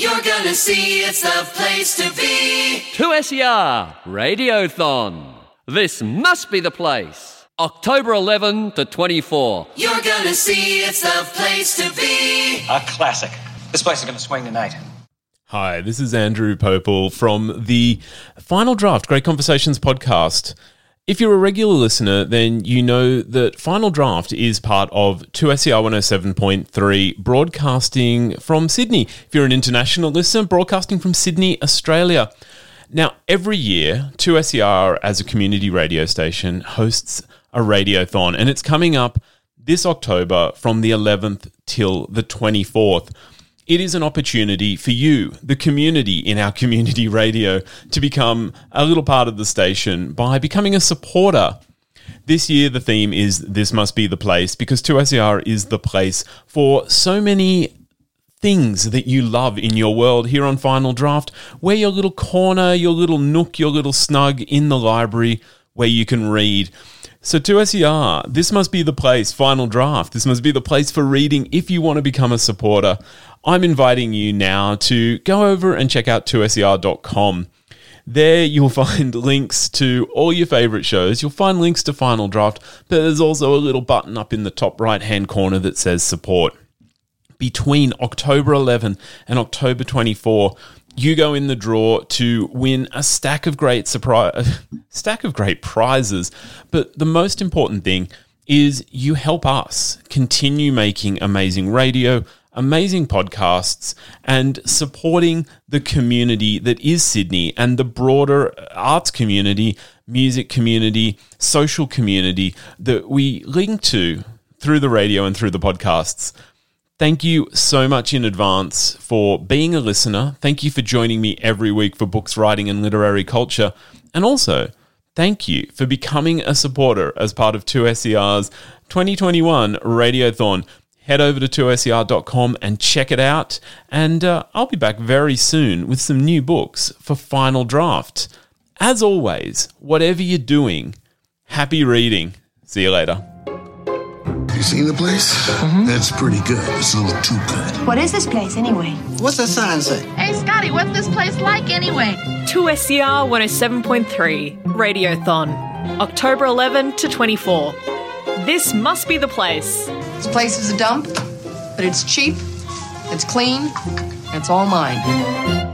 You're gonna see it's the place to be. 2SER Radiothon. This must be the place. October 11 to 24. You're gonna see it's the place to be. A classic. This place is going to swing tonight. Hi, this is Andrew Popel from the Final Draft Great Conversations podcast. If you're a regular listener, then you know that Final Draft is part of 2SER 107.3 broadcasting from Sydney. If you're an international listener, broadcasting from Sydney, Australia. Now, every year, 2SER as a community radio station hosts a radiothon, and it's coming up this October from the 11th till the 24th it is an opportunity for you, the community in our community radio, to become a little part of the station by becoming a supporter. This year, the theme is This Must Be the Place because 2SER is the place for so many things that you love in your world here on Final Draft. Where your little corner, your little nook, your little snug in the library where you can read. So, 2SER, this must be the place, Final Draft. This must be the place for reading if you want to become a supporter. I'm inviting you now to go over and check out 2ser.com. There you'll find links to all your favorite shows. You'll find links to Final Draft, but there's also a little button up in the top right hand corner that says support. Between October 11 and October 24, you go in the draw to win a stack of great surprise stack of great prizes. But the most important thing is you help us continue making amazing radio, amazing podcasts and supporting the community that is Sydney and the broader arts community, music community, social community that we link to through the radio and through the podcasts. Thank you so much in advance for being a listener. Thank you for joining me every week for books, writing, and literary culture. And also, thank you for becoming a supporter as part of 2SER's 2021 Radiothon head over to 2ser.com and check it out. And uh, I'll be back very soon with some new books for Final Draft. As always, whatever you're doing, happy reading. See you later. You seen the place? Mm-hmm. That's pretty good. It's a little too good. What is this place anyway? What's that sign say? Hey, Scotty, what's this place like anyway? 2SER 107.3 Radiothon, October 11 to 24. This must be the place. This place is a dump, but it's cheap, it's clean, it's all mine.